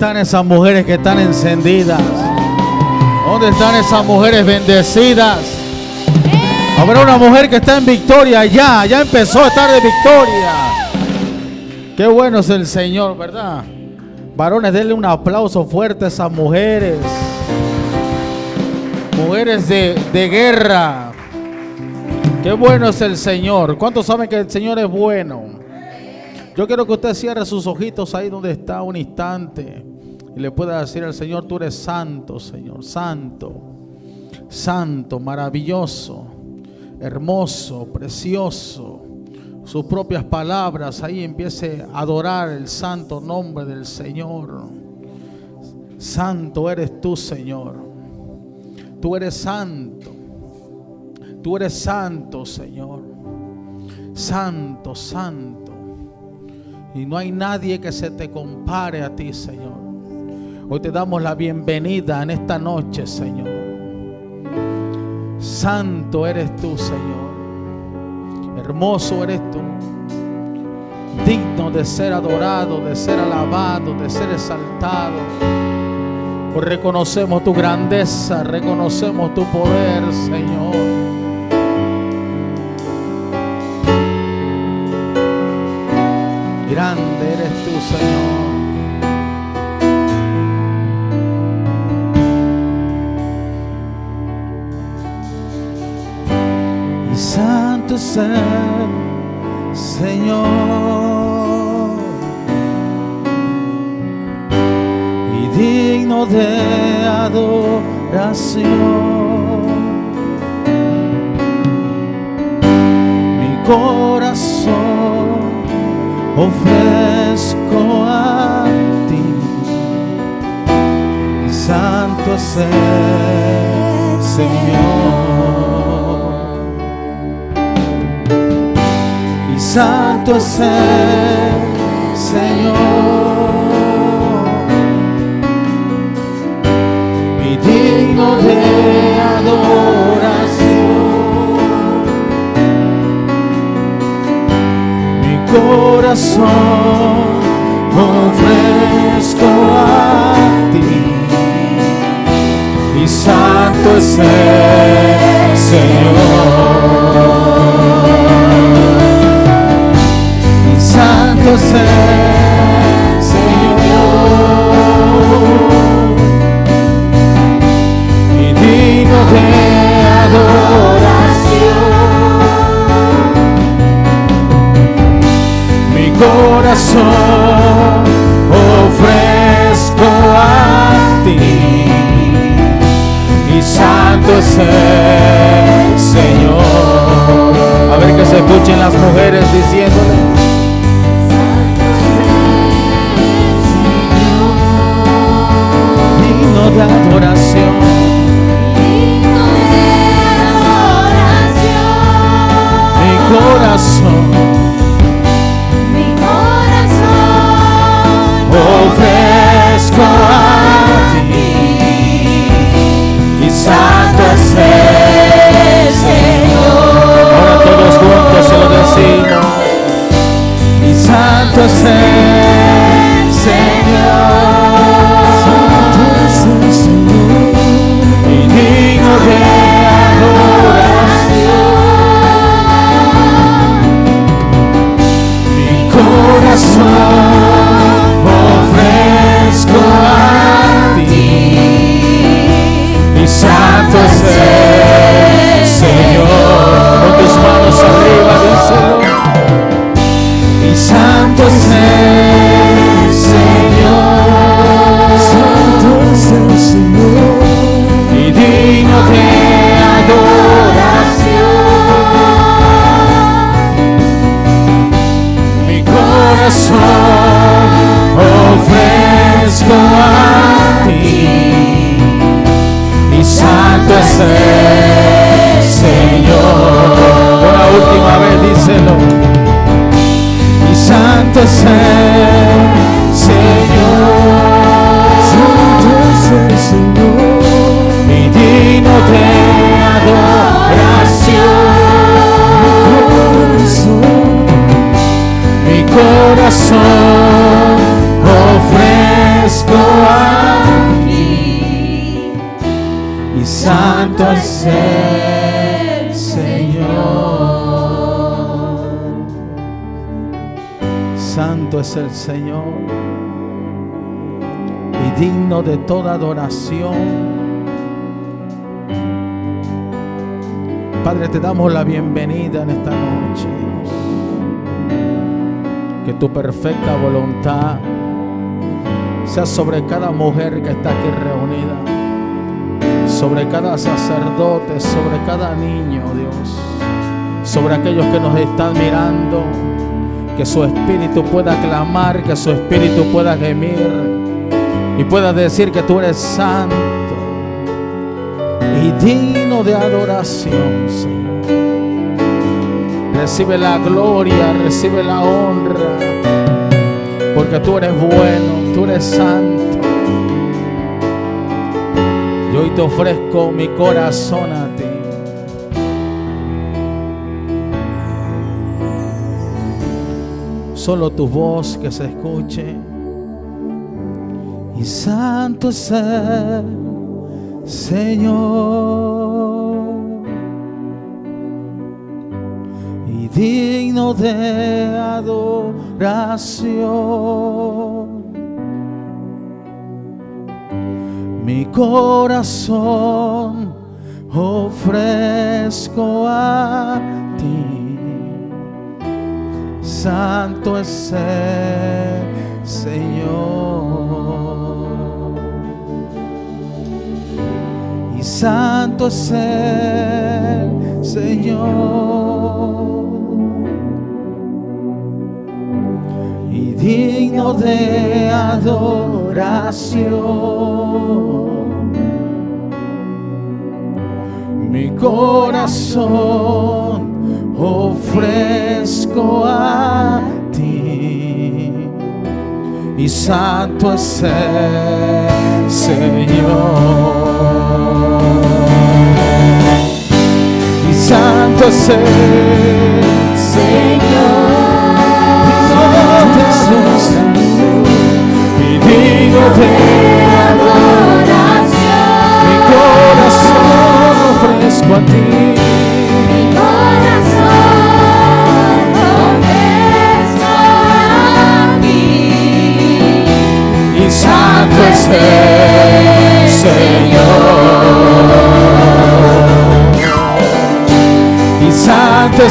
están esas mujeres que están encendidas? ¿Dónde están esas mujeres bendecidas? Habrá una mujer que está en victoria ya, ya empezó a estar de victoria. Qué bueno es el Señor, ¿verdad? Varones, denle un aplauso fuerte a esas mujeres. Mujeres de, de guerra. Qué bueno es el Señor. ¿Cuántos saben que el Señor es bueno? Yo quiero que usted cierre sus ojitos ahí donde está un instante y le pueda decir al Señor, tú eres santo, Señor, santo, santo, maravilloso, hermoso, precioso. Sus propias palabras, ahí empiece a adorar el santo nombre del Señor. Santo eres tú, Señor. Tú eres santo. Tú eres santo, Señor. Santo, santo. Y no hay nadie que se te compare a ti, Señor. Hoy te damos la bienvenida en esta noche, Señor. Santo eres tú, Señor. Hermoso eres tú. Digno de ser adorado, de ser alabado, de ser exaltado. Pues reconocemos tu grandeza, reconocemos tu poder, Señor. Grande eres tú, Señor. El Señor. Y digno de adoración. Mi corazón ofrezco a ti. Santo es el Señor. Santo es el Señor. Y digno de adoración. Mi corazón ofrezco a ti. Y santo es el corazón ofrezco a ti. Y santo es el Señor. A ver que se escuchen las mujeres Señor y digno de toda adoración. Padre, te damos la bienvenida en esta noche. Que tu perfecta voluntad sea sobre cada mujer que está aquí reunida, sobre cada sacerdote, sobre cada niño, Dios, sobre aquellos que nos están mirando, que su espíritu pueda clamar, que su espíritu pueda gemir y pueda decir que tú eres santo y digno de adoración, Señor. Recibe la gloria, recibe la honra, porque tú eres bueno, tú eres santo. Y hoy te ofrezco mi corazón a ti. Solo tu voz que se escuche. Y santo es el Señor. Y digno de adoración. Mi corazón ofrezco a. Santo es el Señor. Y santo es el Señor. Y digno de adoración. Mi corazón ofrezco a ti. Y santo es el Señor. Y santo es el Señor. Y digno de mi corazón ofrezco a ti. Señor. Y santo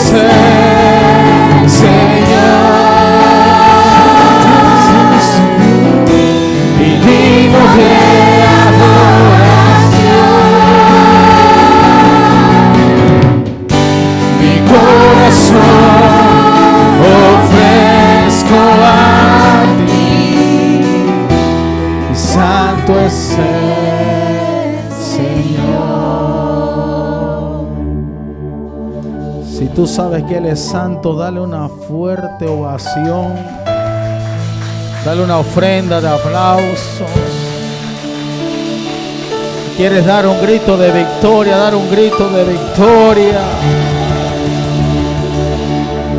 tú sabes que Él es santo, dale una fuerte ovación. Dale una ofrenda de aplausos. ¿Quieres dar un grito de victoria? Dar un grito de victoria.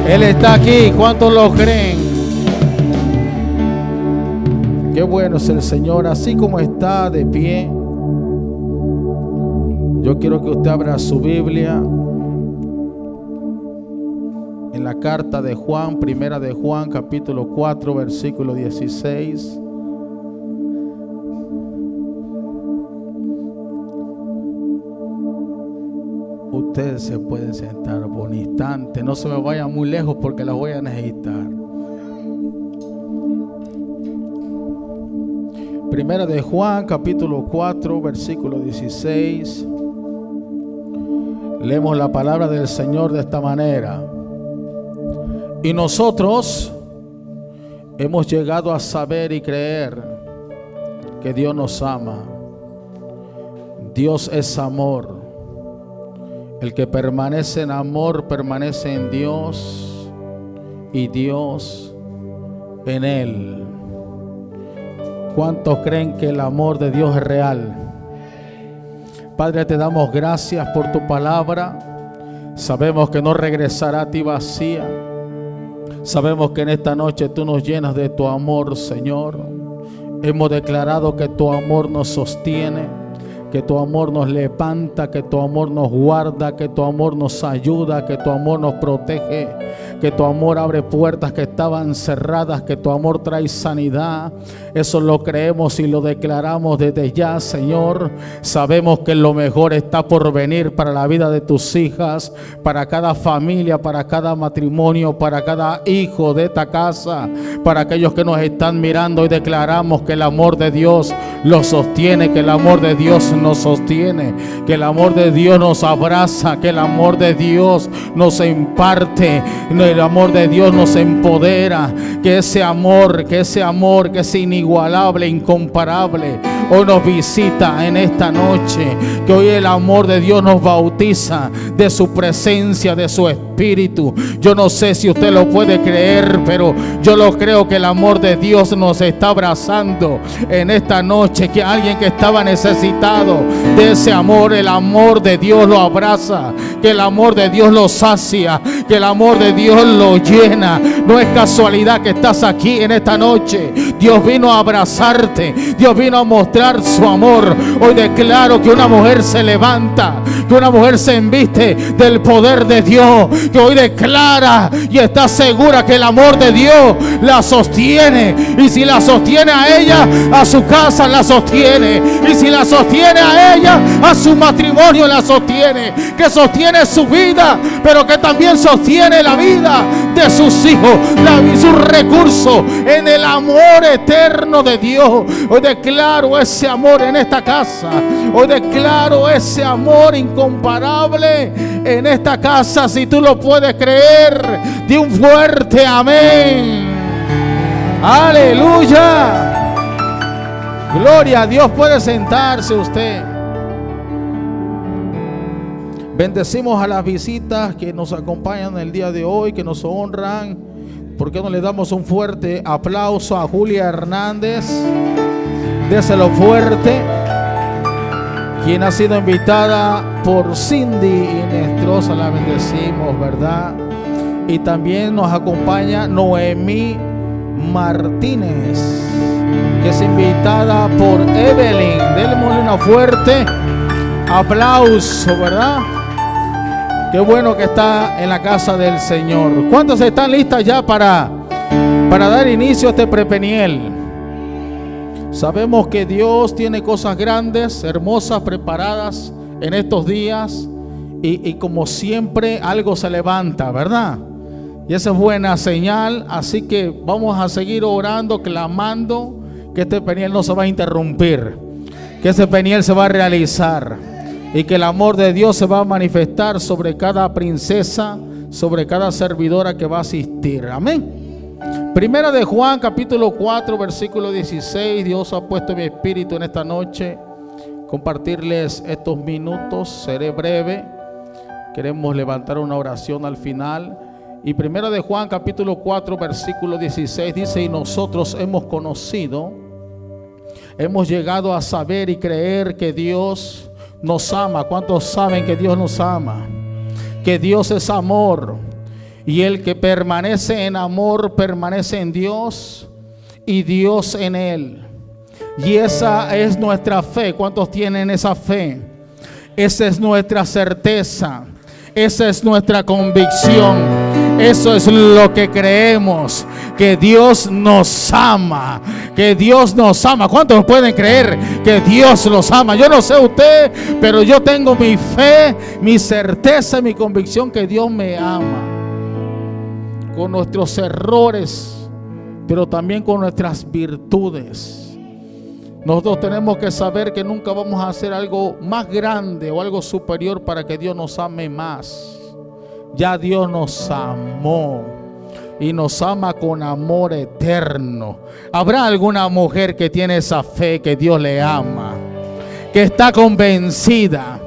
Él está aquí. ¿Cuántos lo creen? Qué bueno es el Señor, así como está de pie. Yo quiero que usted abra su Biblia carta de Juan, primera de Juan, capítulo 4, versículo 16. Ustedes se pueden sentar por un instante, no se me vayan muy lejos porque las voy a necesitar. Primera de Juan, capítulo 4, versículo 16. Leemos la palabra del Señor de esta manera. Y nosotros hemos llegado a saber y creer que Dios nos ama. Dios es amor. El que permanece en amor permanece en Dios y Dios en él. ¿Cuántos creen que el amor de Dios es real? Padre, te damos gracias por tu palabra. Sabemos que no regresará a ti vacía. Sabemos que en esta noche tú nos llenas de tu amor, Señor. Hemos declarado que tu amor nos sostiene que tu amor nos levanta, que tu amor nos guarda, que tu amor nos ayuda, que tu amor nos protege, que tu amor abre puertas que estaban cerradas, que tu amor trae sanidad. Eso lo creemos y lo declaramos desde ya, Señor. Sabemos que lo mejor está por venir para la vida de tus hijas, para cada familia, para cada matrimonio, para cada hijo de esta casa, para aquellos que nos están mirando y declaramos que el amor de Dios los sostiene, que el amor de Dios nos sostiene, que el amor de Dios nos abraza, que el amor de Dios nos imparte, el amor de Dios nos empodera, que ese amor, que ese amor que es inigualable, incomparable, hoy nos visita en esta noche, que hoy el amor de Dios nos bautiza de su presencia, de su espíritu. Yo no sé si usted lo puede creer, pero yo lo creo que el amor de Dios nos está abrazando en esta noche, que alguien que estaba necesitado de ese amor. El amor de Dios lo abraza, que el amor de Dios lo sacia, que el amor de Dios lo llena. No es casualidad que estás aquí en esta noche. Dios vino a abrazarte, Dios vino a mostrar su amor. Hoy declaro que una mujer se levanta, que una mujer se enviste del poder de Dios, que hoy declara y está segura que el amor de Dios la sostiene. Y si la sostiene a ella, a su casa la sostiene. Y si la sostiene a ella, a su matrimonio la sostiene, que sostiene su vida, pero que también sostiene la vida de sus hijos, la, sus recursos en el amor eterno de Dios. Hoy declaro ese amor en esta casa, hoy declaro ese amor incomparable en esta casa, si tú lo puedes creer, de un fuerte amén. Aleluya. Gloria a Dios, puede sentarse usted. Bendecimos a las visitas que nos acompañan el día de hoy, que nos honran. ¿Por qué no le damos un fuerte aplauso a Julia Hernández? Déselo fuerte. Quien ha sido invitada por Cindy Nestrosa, la bendecimos, ¿verdad? Y también nos acompaña Noemí Martínez que es invitada por Evelyn. Denle una fuerte aplauso, ¿verdad? Qué bueno que está en la casa del Señor. ¿Cuántos están listas ya para, para dar inicio a este prepeniel? Sabemos que Dios tiene cosas grandes, hermosas, preparadas en estos días. Y, y como siempre algo se levanta, ¿verdad? Y esa es buena señal. Así que vamos a seguir orando, clamando que este peniel no se va a interrumpir, que ese peniel se va a realizar y que el amor de Dios se va a manifestar sobre cada princesa, sobre cada servidora que va a asistir. Amén. Primera de Juan capítulo 4 versículo 16, Dios ha puesto mi espíritu en esta noche compartirles estos minutos, seré breve. Queremos levantar una oración al final. Y primera de Juan capítulo 4 versículo 16 dice, y nosotros hemos conocido, hemos llegado a saber y creer que Dios nos ama. ¿Cuántos saben que Dios nos ama? Que Dios es amor. Y el que permanece en amor permanece en Dios y Dios en él. Y esa es nuestra fe. ¿Cuántos tienen esa fe? Esa es nuestra certeza. Esa es nuestra convicción. Eso es lo que creemos, que Dios nos ama, que Dios nos ama. ¿Cuántos pueden creer que Dios los ama? Yo no sé usted, pero yo tengo mi fe, mi certeza, mi convicción que Dios me ama. Con nuestros errores, pero también con nuestras virtudes. Nosotros tenemos que saber que nunca vamos a hacer algo más grande o algo superior para que Dios nos ame más. Ya Dios nos amó y nos ama con amor eterno. ¿Habrá alguna mujer que tiene esa fe que Dios le ama? Que está convencida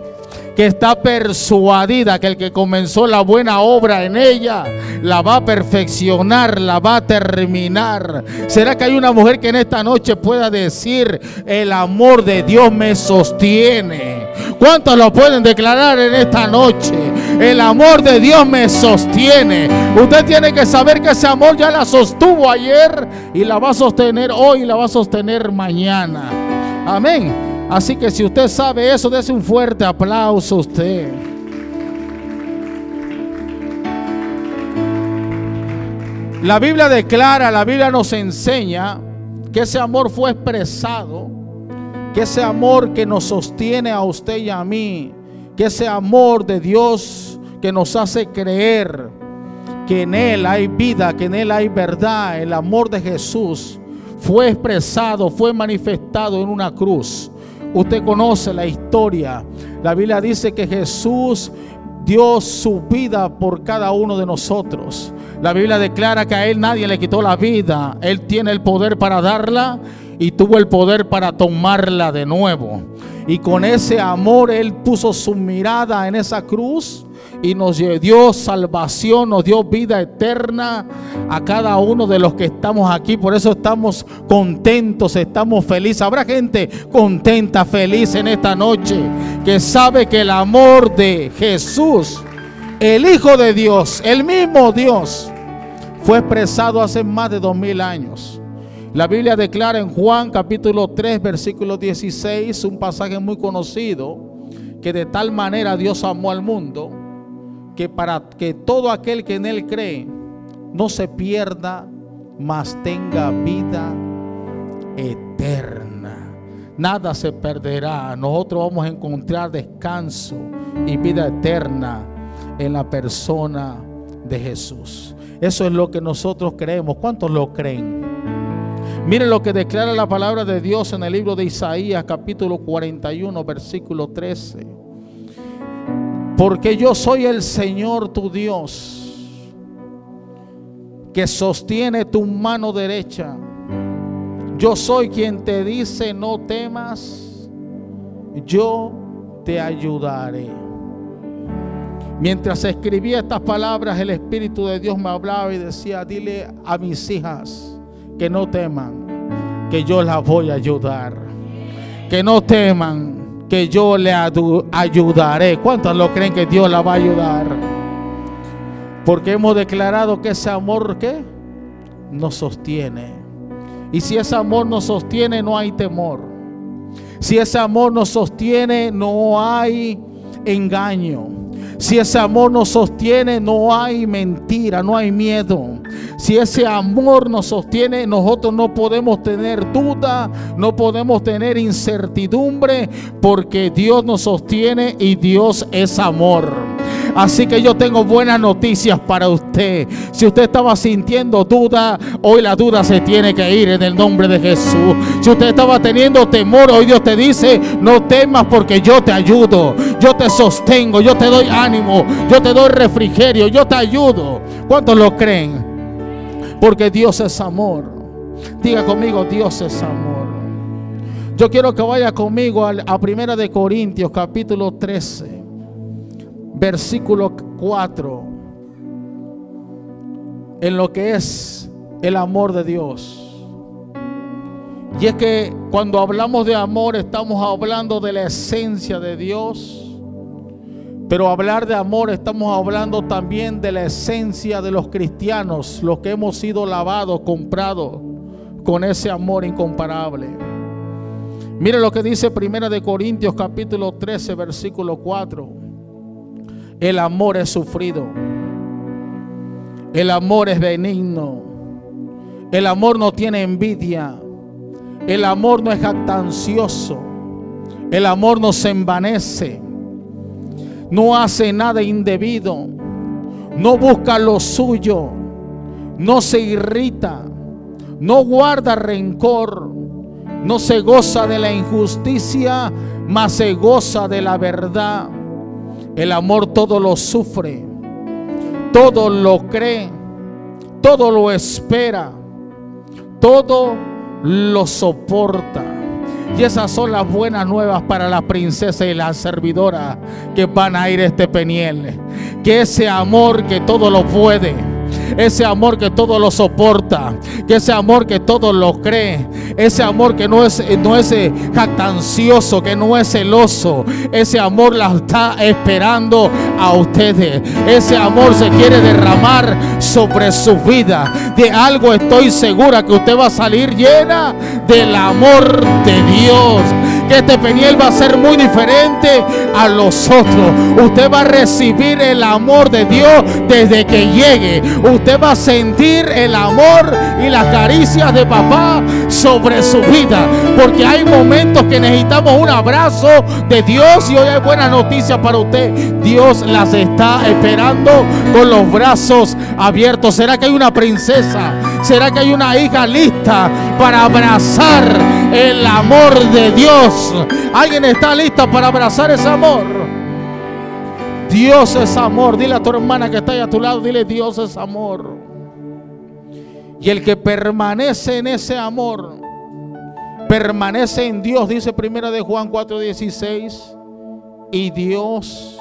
que está persuadida que el que comenzó la buena obra en ella la va a perfeccionar, la va a terminar. ¿Será que hay una mujer que en esta noche pueda decir, el amor de Dios me sostiene? ¿Cuántos lo pueden declarar en esta noche? El amor de Dios me sostiene. Usted tiene que saber que ese amor ya la sostuvo ayer y la va a sostener hoy y la va a sostener mañana. Amén. Así que si usted sabe eso, dése un fuerte aplauso a usted. La Biblia declara, la Biblia nos enseña que ese amor fue expresado, que ese amor que nos sostiene a usted y a mí, que ese amor de Dios que nos hace creer que en Él hay vida, que en Él hay verdad, el amor de Jesús fue expresado, fue manifestado en una cruz. Usted conoce la historia. La Biblia dice que Jesús dio su vida por cada uno de nosotros. La Biblia declara que a Él nadie le quitó la vida. Él tiene el poder para darla y tuvo el poder para tomarla de nuevo. Y con ese amor Él puso su mirada en esa cruz y nos dio salvación, nos dio vida eterna a cada uno de los que estamos aquí. Por eso estamos contentos, estamos felices. Habrá gente contenta, feliz en esta noche, que sabe que el amor de Jesús, el Hijo de Dios, el mismo Dios, fue expresado hace más de dos mil años. La Biblia declara en Juan capítulo 3, versículo 16, un pasaje muy conocido, que de tal manera Dios amó al mundo que para que todo aquel que en Él cree no se pierda, mas tenga vida eterna. Nada se perderá. Nosotros vamos a encontrar descanso y vida eterna en la persona de Jesús. Eso es lo que nosotros creemos. ¿Cuántos lo creen? Miren lo que declara la palabra de Dios en el libro de Isaías capítulo 41 versículo 13. Porque yo soy el Señor tu Dios, que sostiene tu mano derecha. Yo soy quien te dice, no temas, yo te ayudaré. Mientras escribía estas palabras, el Espíritu de Dios me hablaba y decía, dile a mis hijas que no teman, que yo las voy a ayudar. Que no teman, que yo le ayudaré. ¿Cuántos lo creen que Dios la va a ayudar? Porque hemos declarado que ese amor que nos sostiene. Y si ese amor nos sostiene, no hay temor. Si ese amor nos sostiene, no hay engaño. Si ese amor nos sostiene, no hay mentira, no hay miedo. Si ese amor nos sostiene, nosotros no podemos tener duda, no podemos tener incertidumbre, porque Dios nos sostiene y Dios es amor. Así que yo tengo buenas noticias para usted. Si usted estaba sintiendo duda, hoy la duda se tiene que ir en el nombre de Jesús. Si usted estaba teniendo temor, hoy Dios te dice, no temas porque yo te ayudo. Yo te sostengo, yo te doy ánimo, yo te doy refrigerio, yo te ayudo. ¿Cuántos lo creen? Porque Dios es amor. Diga conmigo, Dios es amor. Yo quiero que vaya conmigo a, a Primera de Corintios capítulo 13, versículo 4. En lo que es el amor de Dios. Y es que cuando hablamos de amor estamos hablando de la esencia de Dios pero hablar de amor estamos hablando también de la esencia de los cristianos, los que hemos sido lavados, comprados con ese amor incomparable. Mire lo que dice Primera de Corintios capítulo 13 versículo 4. El amor es sufrido. El amor es benigno. El amor no tiene envidia. El amor no es jactancioso. El amor no se envanece no hace nada indebido, no busca lo suyo, no se irrita, no guarda rencor, no se goza de la injusticia, mas se goza de la verdad. El amor todo lo sufre, todo lo cree, todo lo espera, todo lo soporta. Y esas son las buenas nuevas para la princesa y la servidora que van a ir a este Peniel. Que ese amor que todo lo puede ese amor que todo lo soporta, que ese amor que todo lo cree, ese amor que no es, no es eh, jactancioso, que no es celoso, ese amor la está esperando a ustedes. Ese amor se quiere derramar sobre su vida. De algo estoy segura que usted va a salir llena del amor de Dios este Peniel va a ser muy diferente a los otros. Usted va a recibir el amor de Dios desde que llegue. Usted va a sentir el amor y las caricias de papá sobre su vida. Porque hay momentos que necesitamos un abrazo de Dios y hoy hay buena noticia para usted. Dios las está esperando con los brazos abiertos. ¿Será que hay una princesa? ¿Será que hay una hija lista para abrazar el amor de Dios? ¿Alguien está lista para abrazar ese amor? Dios es amor. Dile a tu hermana que está ahí a tu lado, dile Dios es amor. Y el que permanece en ese amor, permanece en Dios, dice primera de Juan 4:16, y Dios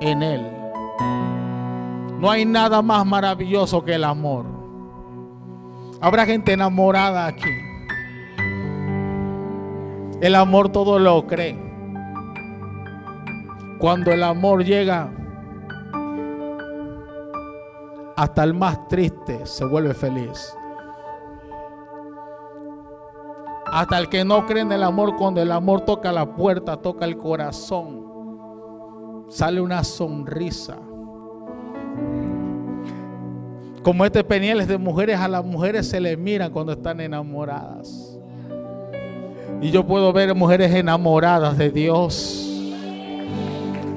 en él. No hay nada más maravilloso que el amor. Habrá gente enamorada aquí. El amor todo lo cree. Cuando el amor llega, hasta el más triste se vuelve feliz. Hasta el que no cree en el amor, cuando el amor toca la puerta, toca el corazón, sale una sonrisa. Como este peniel es de mujeres, a las mujeres se les mira cuando están enamoradas. Y yo puedo ver mujeres enamoradas de Dios.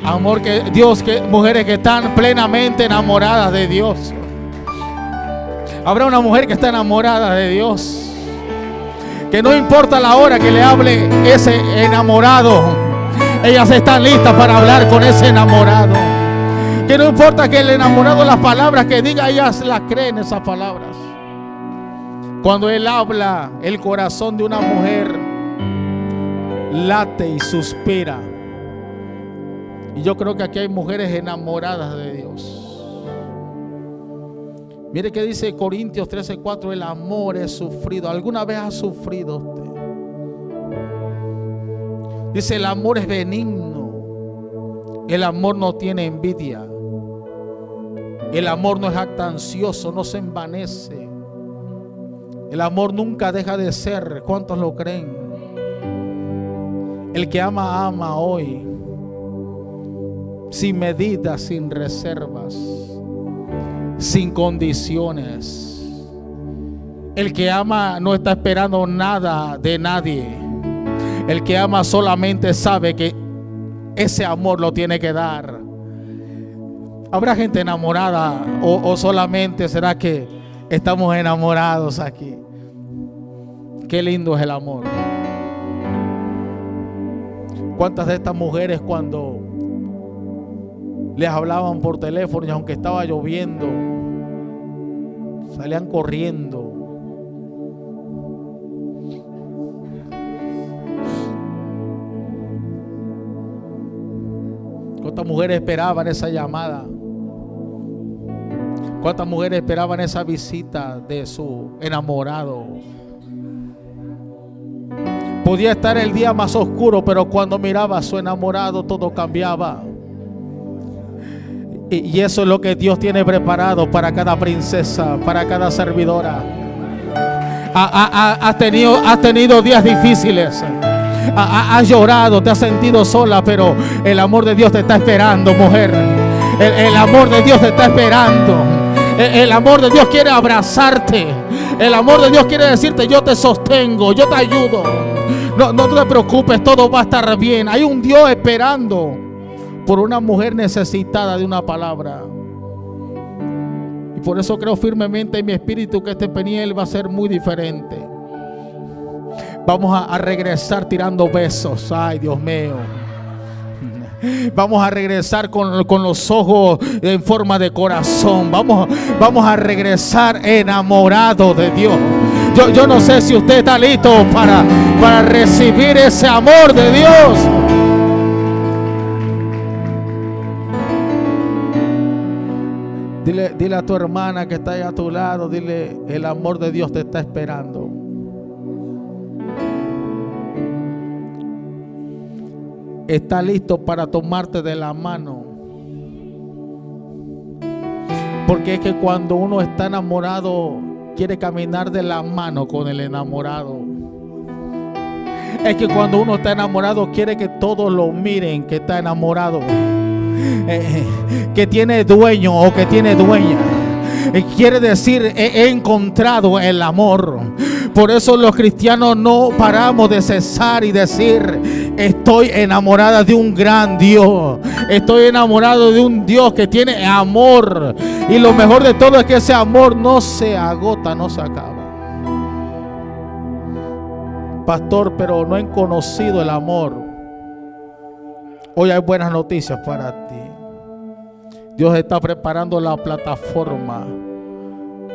Amor que Dios, que mujeres que están plenamente enamoradas de Dios. Habrá una mujer que está enamorada de Dios. Que no importa la hora que le hable ese enamorado. Ellas están listas para hablar con ese enamorado. Que no importa que el enamorado las palabras que diga, ellas las creen esas palabras. Cuando él habla, el corazón de una mujer late y suspira. Y yo creo que aquí hay mujeres enamoradas de Dios. Mire que dice Corintios 13:4, el amor es sufrido. ¿Alguna vez ha sufrido usted? Dice, el amor es benigno. El amor no tiene envidia. El amor no es actancioso, no se envanece. El amor nunca deja de ser. ¿Cuántos lo creen? El que ama, ama hoy. Sin medidas, sin reservas. Sin condiciones. El que ama no está esperando nada de nadie. El que ama solamente sabe que ese amor lo tiene que dar. ¿Habrá gente enamorada o, solamente será que estamos enamorados aquí? Qué lindo es el amor. ¿Cuántas de estas mujeres cuando les hablaban por teléfono y aunque estaba lloviendo, salían corriendo? Mujeres esperaban esa llamada? ¿Cuántas mujeres esperaban esa visita de su enamorado? Podía estar el día más oscuro, pero cuando miraba a su enamorado todo cambiaba. Y, eso es lo que Dios tiene preparado para cada princesa, para cada servidora. Has tenido, tenido días difíciles. Has llorado, te has sentido sola, pero el amor de Dios te está esperando, mujer. el amor de Dios te está esperando. El amor de Dios quiere abrazarte. El amor de Dios quiere decirte, yo te sostengo, yo te ayudo. No, no te preocupes, todo va a estar bien. Hay un Dios esperando por una mujer necesitada de una palabra. Y por eso creo firmemente en mi espíritu que este peniel va a ser muy diferente. Vamos a, regresar tirando besos. Ay, Dios mío. Vamos a regresar con, los ojos en forma de corazón. Vamos, vamos a regresar enamorados de Dios. Yo, yo no sé si usted está listo para, para recibir ese amor de Dios. Dile, dile a tu hermana que está ahí a tu lado, dile, el amor de Dios te está esperando. Está listo para tomarte de la mano. Porque es que cuando uno está enamorado, quiere caminar de la mano con el enamorado. Es que cuando uno está enamorado, quiere que todos lo miren que está enamorado. Eh, que tiene dueño o que tiene dueña. Quiere decir, he, encontrado el amor. Por eso los cristianos no paramos de cesar y decir, estoy enamorada de un gran Dios. Estoy enamorado de un Dios que tiene amor. Y lo mejor de todo es que ese amor no se agota, no se acaba. Pastor, pero no he conocido el amor. Hoy hay buenas noticias para ti. Dios está preparando la plataforma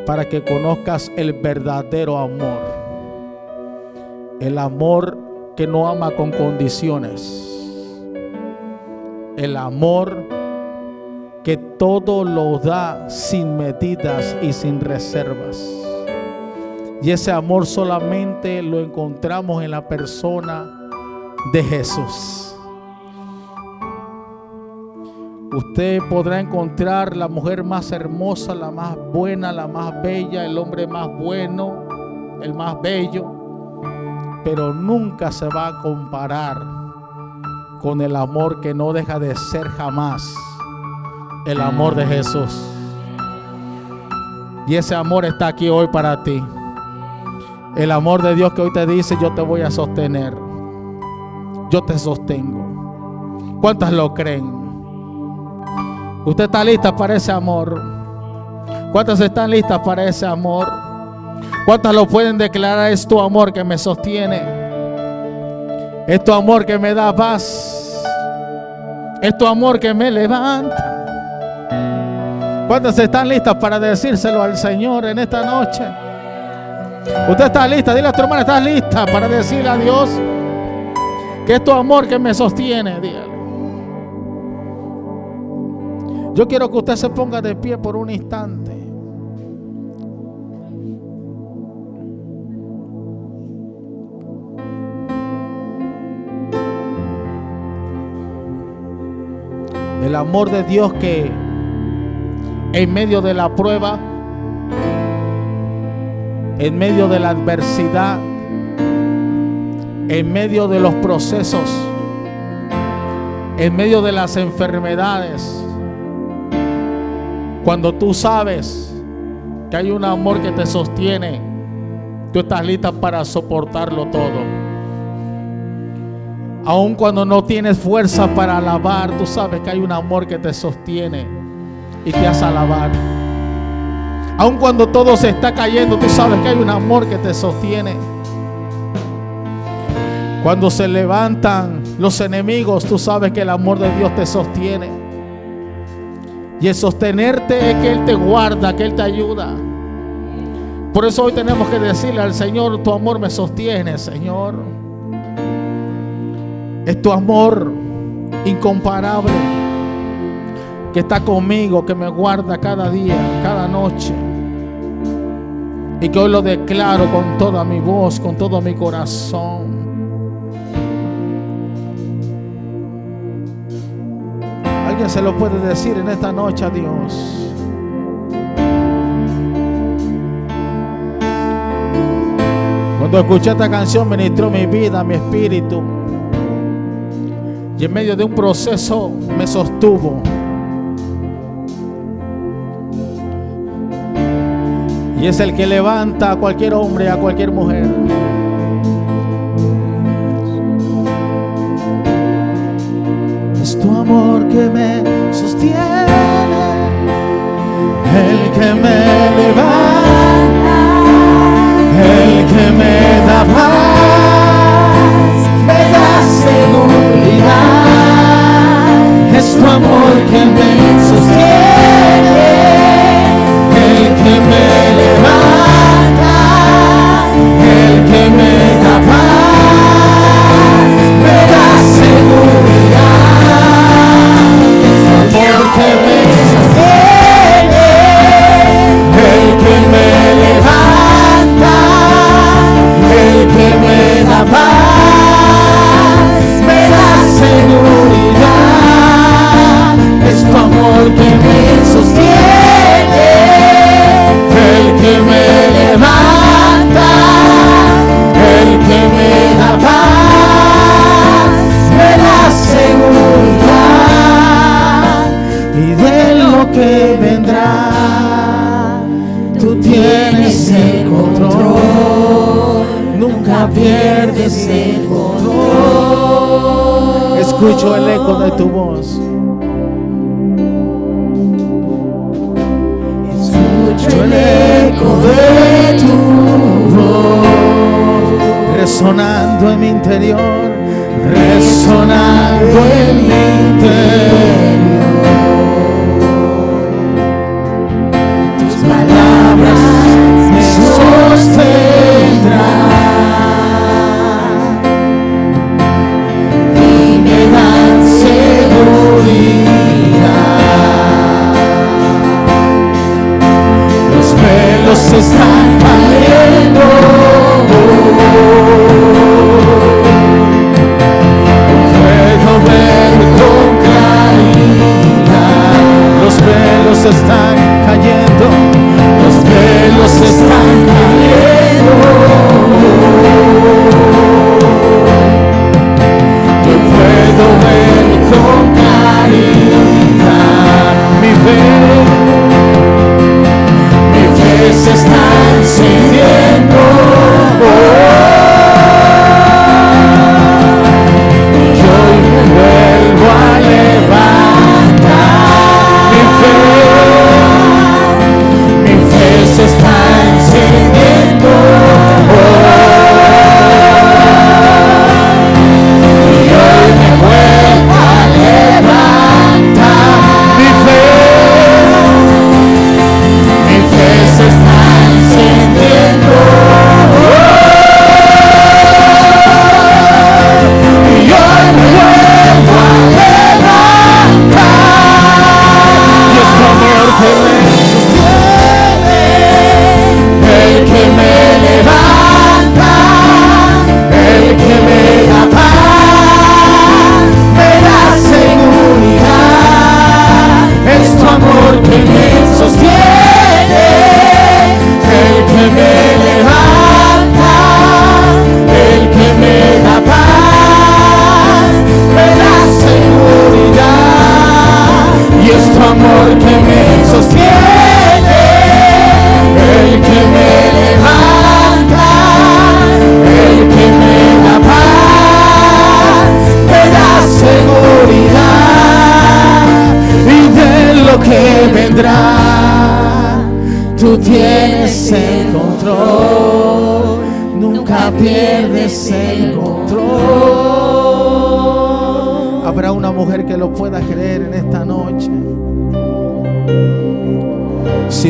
para que conozcas el verdadero amor. El amor que no ama con condiciones. El amor que todo lo da sin medidas y sin reservas. Y ese amor solamente lo encontramos en la persona de Jesús. Usted podrá encontrar la mujer más hermosa, la más buena, la más bella, el hombre más bueno, el más bello, pero nunca se va a comparar con el amor que no deja de ser jamás el amor de Jesús. Y ese amor está aquí hoy para ti. El amor de Dios que hoy te dice, yo te voy a sostener. Yo te sostengo. ¿Cuántas lo creen? Usted está lista para ese amor. ¿Cuántas están listas para ese amor? ¿Cuántas lo pueden declarar? Es tu amor que me sostiene. Es tu amor que me da paz. Es tu amor que me levanta. ¿Cuántas están listas para decírselo al Señor en esta noche? Usted está lista, dile a tu hermana, estás lista para decirle a Dios que es tu amor que me sostiene. Dígale. Yo quiero que usted se ponga de pie por un instante. El amor de Dios que en medio de la prueba, en medio de la adversidad, en medio de los procesos, en medio de las enfermedades, cuando tú sabes que hay un amor que te sostiene, tú estás lista para soportarlo todo. Aun cuando no tienes fuerza para alabar, tú sabes que hay un amor que te sostiene y te hace alabar. Aun cuando todo se está cayendo, tú sabes que hay un amor que te sostiene. Cuando se levantan los enemigos, tú sabes que el amor de Dios te sostiene. Y el sostenerte es que Él te guarda, que Él te ayuda. Por eso hoy tenemos que decirle al Señor, tu amor me sostiene, Señor. Es tu amor incomparable que está conmigo, que me guarda cada día, cada noche. Y que hoy lo declaro con toda mi voz, con todo mi corazón. Se lo puede decir en esta noche a Dios. Cuando escuché esta canción ministró mi vida, mi espíritu. Y en medio de un proceso me sostuvo. Y es el que levanta a cualquier hombre, a cualquier mujer. Tu amor que me sostiene, el que me levanta, el que me da paz, me da seguridad. Es tu amor que me sostiene, el que me levanta,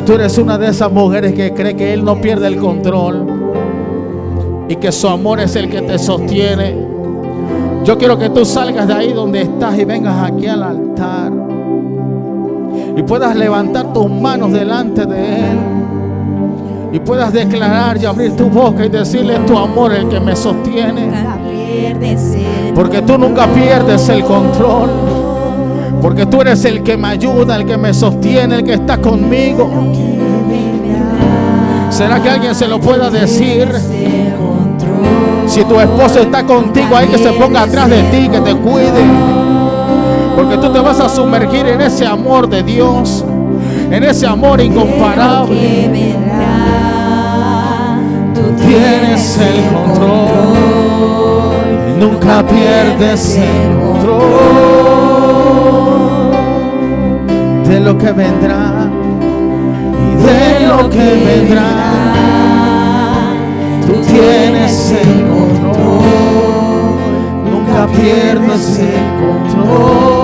tú eres una de esas mujeres que cree que Él no pierde el control y que su amor es el que te sostiene, yo quiero que tú salgas de ahí donde estás y vengas aquí al altar y puedas levantar tus manos delante de Él y puedas declarar y abrir tu boca y decirle tu amor el que me sostiene. Porque tú nunca pierdes el control. Porque tú eres el que me ayuda, el que me sostiene, el que está conmigo. ¿Será que alguien se lo pueda decir? Si tu esposo está contigo, hay que se ponga atrás de ti, que te cuide. Porque tú te vas a sumergir en ese amor de Dios, en ese amor incomparable. Tú Tienes el control, nunca pierdes el control lo que vendrá y de lo que vendrá. Tú tienes el control, nunca pierdes el control.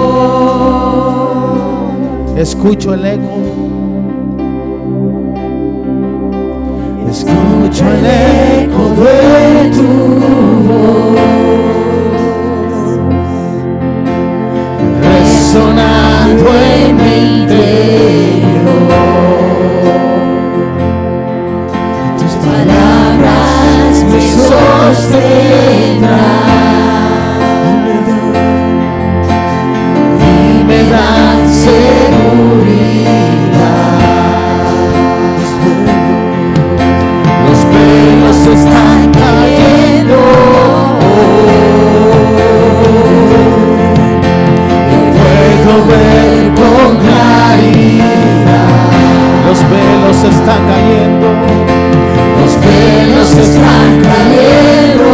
Escucho el eco. Escucho el eco de tu voz resonando en mi. Tus palabras me sostendrán velos están cayendo, los velos están cayendo.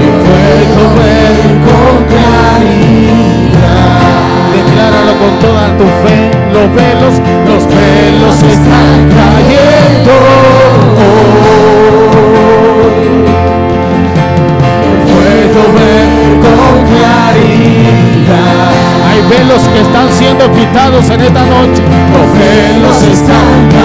Yo puedo ver con claridad. Decláralo con toda tu fe, los velos, los velos están en esta noche. Los velos están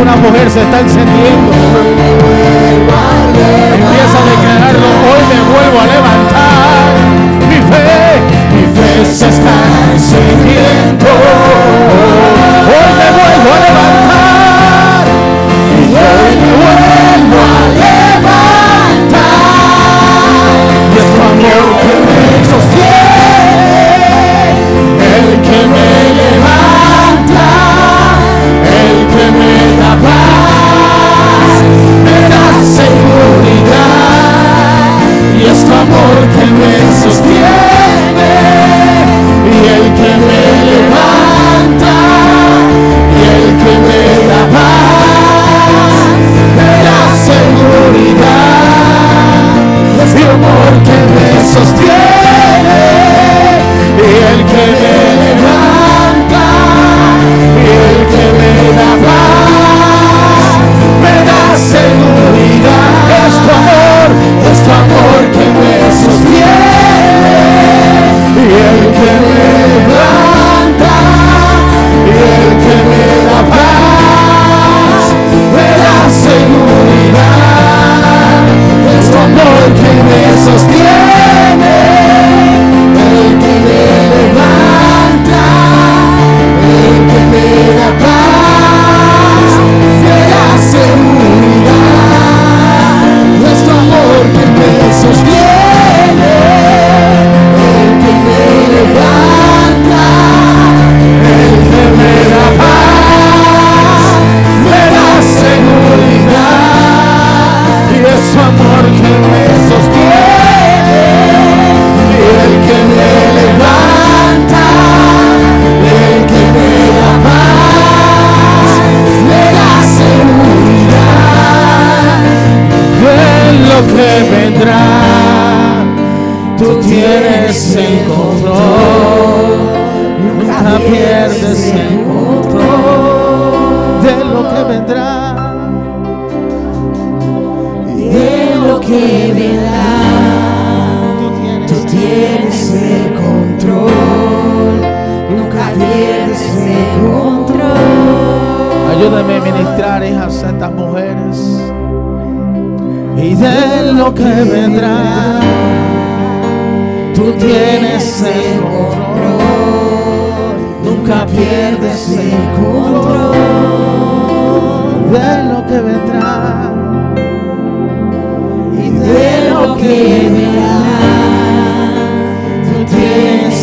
una mujer se está encendiendo. Empieza a declararlo, hoy me vuelvo a levantar. Mi fe, mi fe se está encendiendo. Hoy me vuelvo a levantar. que vendrá y de lo que vendrá. Tú tienes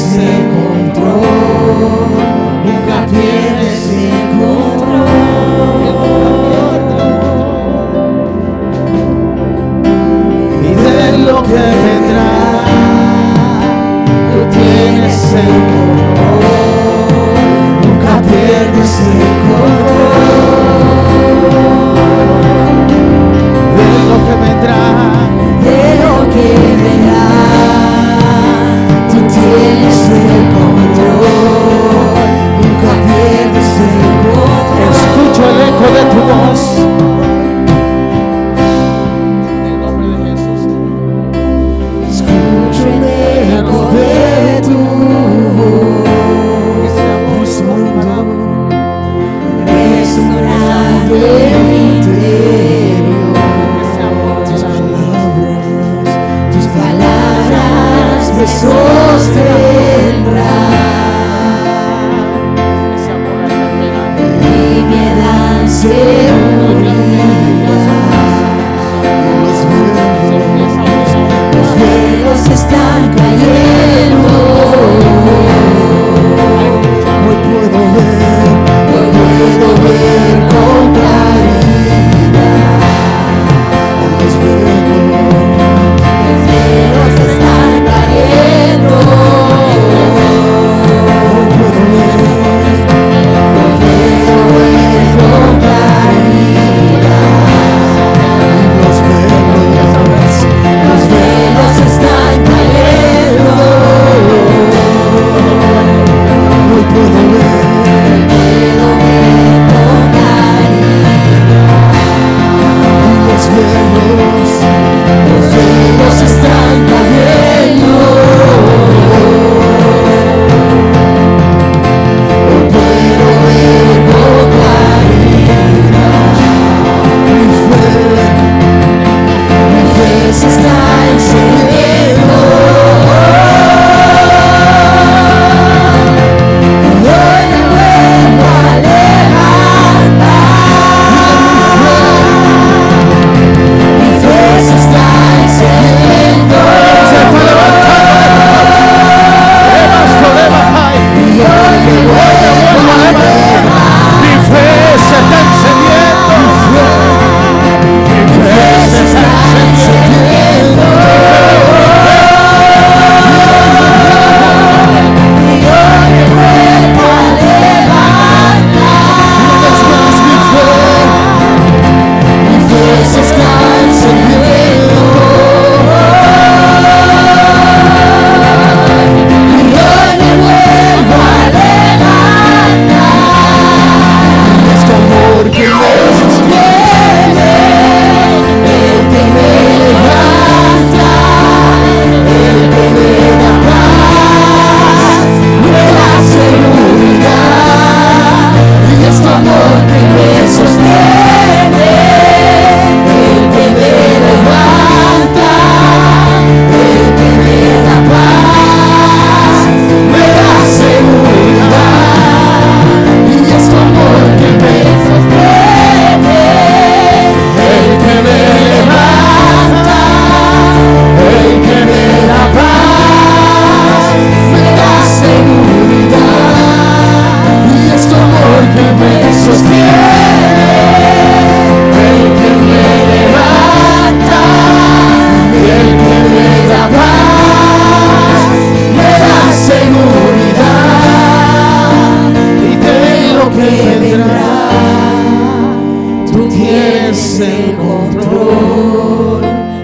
Tú tienes el control,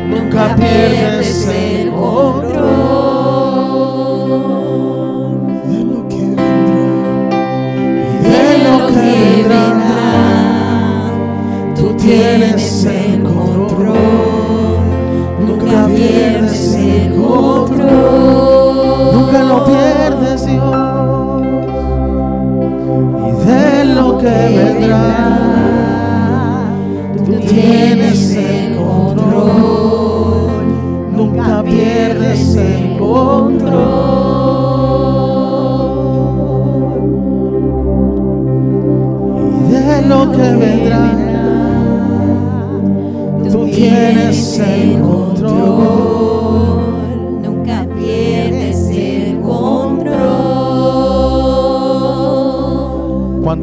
nunca pierdes el control. De lo que vendrá, de lo que vendrá, tú tienes que vendrá, tú tienes el control, nunca pierdes el control. Y de lo que vendrá, tú tienes el control.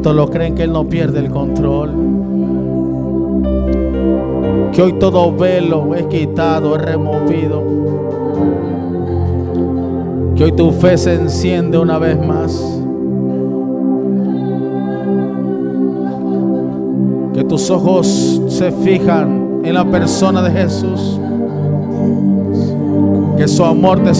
¿Cuántos lo creen que Él no pierde el control? Que hoy todo velo es quitado, es removido. Que hoy tu fe se enciende una vez más. Que tus ojos se fijan en la persona de Jesús. Que su amor te